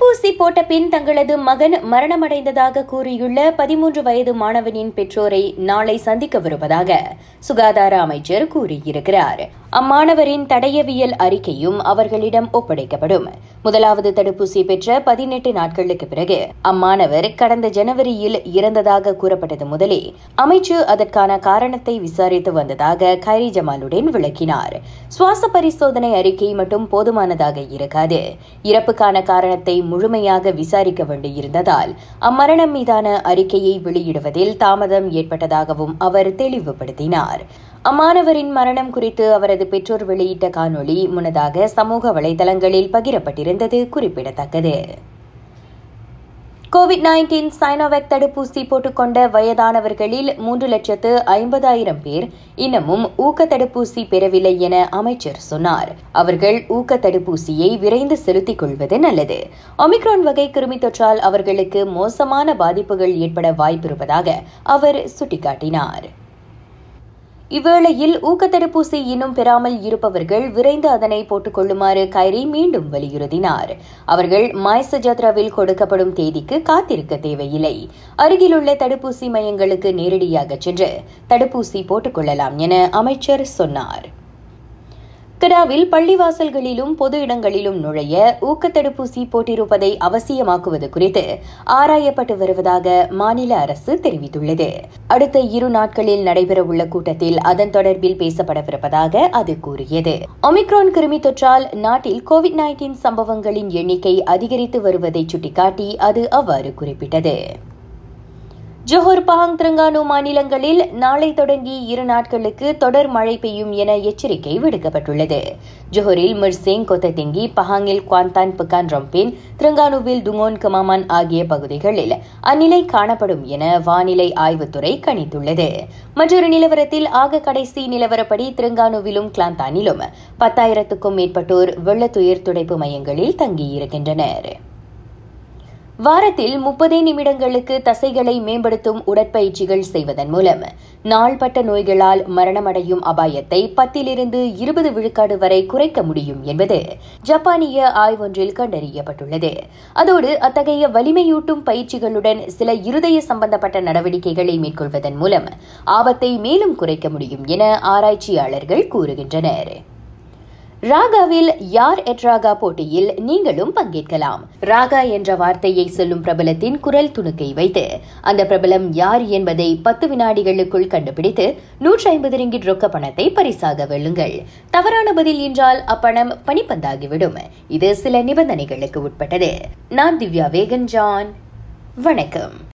தடுப்பூசி போட்ட பின் தங்களது மகன் மரணமடைந்ததாக கூறியுள்ள பதிமூன்று வயது மாணவனின் பெற்றோரை நாளை சந்திக்க வருவதாக சுகாதார அமைச்சர் கூறியிருக்கிறார். அம்மாணவரின் தடயவியல் அறிக்கையும் அவர்களிடம் ஒப்படைக்கப்படும். முதலாவது தடுப்பூசி பெற்ற பதினெட்டு நாட்களுக்கு பிறகு அம்மாணவர் கடந்த ஜனவரியில் இறந்ததாக கூறப்பட்டது முதலே அமைச்சு அதற்கான காரணத்தை விசாரித்து வந்ததாக கைரி ஜமாலுடன் விளக்கினார். சுவாச பரிசோதனை அறிக்கை மட்டும் போதுமானதாக இருக்காது. இறப்புக்கான காரணத்தை முழுமையாக விசாரிக்க வேண்டியிருந்ததால் அம்மரணம் மீதான அறிக்கையை வெளியிடுவதில் தாமதம் ஏற்பட்டதாகவும் அவர் தெளிவுபடுத்தினார். அம்மாணவரின் மரணம் குறித்து அவரது பெற்றோர் வெளியிட்ட காணொளி முன்னதாக சமூக வலைதளங்களில் பகிரப்பட்டிருந்தது குறிப்பிடத்தக்கது. கோவிட் நைன்டீன் சைனோவேக் தடுப்பூசி போட்டுக்கொண்ட வயதானவர்களில் மூன்று லட்சத்து ஐம்பதாயிரம் பேர் இன்னமும் ஊக்க தடுப்பூசி பெறவில்லை என அமைச்சர் சொன்னார். அவர்கள் ஊக்க தடுப்பூசியை விரைந்து செலுத்திக் கொள்வது நல்லது. ஒமிக்ரான் வகை கிருமி தொற்றால் அவர்களுக்கு மோசமான பாதிப்புகள் ஏற்பட வாய்ப்பிருப்பதாக அவர் சுட்டிக்காட்டினார். இவ்வேளையில் ஊக்கத்தடுப்பூசி இன்னும் பெறாமல் இருப்பவர்கள் விரைந்து அதனை போட்டுக் கொள்ளுமாறு கைரி மீண்டும் வலியுறுத்தினார். அவர்கள் மாய்சஜத்ராவில் கொடுக்கப்படும் தேதிக்கு காத்திருக்க தேவையில்லை. அருகிலுள்ள தடுப்பூசி மையங்களுக்கு நேரடியாக சென்று தடுப்பூசி போட்டுக் கொள்ளலாம் என அமைச்சர் சொன்னார். கடாவில் பள்ளிவாசல்களிலும் பொது இடங்களிலும் நுழைய ஊக்கத்தடுப்பூசி போட்டிருப்பதை அவசியமாக்குவது குறித்து ஆராயப்பட்டு வருவதாக மாநில அரசு தெரிவித்துள்ளது. அடுத்த இரு நாட்களில் நடைபெறவுள்ள கூட்டத்தில் அதன் தொடர்பில் பேசப்படவிருப்பதாக அது கூறியது. ஒமிக்ரான் கிருமி தொற்றால் நாட்டில் கோவிட் நைன்டீன் சம்பவங்களின் எண்ணிக்கை அதிகரித்து வருவதை சுட்டிக்காட்டி அது அவ்வாறு குறிப்பிட்டது. ஜோஹர் பஹாங் திரங்கானு மாநிலங்களில் நாளை தொடங்கி இரு நாட்களுக்கு தொடர் மழை பெய்யும் என எச்சரிக்கை விடுக்கப்பட்டுள்ளது. ஜோஹரில் மிர்சிங் கொத்ததிங்கி பஹாங்கில் குவாந்தான் புகான் ரொம்பின் திருங்கானுவில் துங்கோன் கமாமான் ஆகிய பகுதிகளில் அந்நிலை காணப்படும் என வானிலை ஆய்வுத்துறை கணித்துள்ளது. மற்றொரு நிலவரத்தில் ஆக கடைசி நிலவரப்படி திருங்கானுவிலும் கிளாந்தானிலும் பத்தாயிரத்துக்கும் மேற்பட்டோர் வெள்ளத்துயர் துடைப்பு மையங்களில் தங்கியிருக்கின்றனர். வாரத்தில் முப்பதே நிமிடங்களுக்கு தசைகளை மேம்படுத்தும் உடற்பயிற்சிகள் செய்வதன் மூலம் நாள்பட்ட நோய்களால் மரணமடையும் அபாயத்தை பத்திலிருந்து இருபது விழுக்காடு வரை குறைக்க முடியும் என்பது ஜப்பானிய ஆய்வொன்றில் கண்டறியப்பட்டுள்ளது. அதோடு அத்தகைய வலிமையூட்டும் பயிற்சிகளுடன் சில இருதய சம்பந்தப்பட்ட நடவடிக்கைகளை மேற்கொள்வதன் மூலம் ஆபத்தை மேலும் குறைக்க முடியும் என ஆராய்ச்சியாளர்கள் கூறுகின்றனர். ராகாவில் யார் எட் ராகா போட்டியில் நீங்களும் பங்கேற்கலாம். ராகா என்ற வார்த்தையை சொல்லும் பிரபலத்தின் குரல் துணுக்கை வைத்து அந்த பிரபலம் யார் என்பதை பத்து வினாடிகளுக்குள் கண்டுபிடித்து நூற்றி ஐம்பது ரிங்கிட் ரொக்க பணத்தை பரிசாக வெல்லுங்கள். தவறான பதில் என்றால் அப்பணம் பனிப்பந்தாகிவிடும் இது சில நிபந்தனைகளுக்கு உட்பட்டது. நான் திவ்யா வேகன் ஜான் வணக்கம்.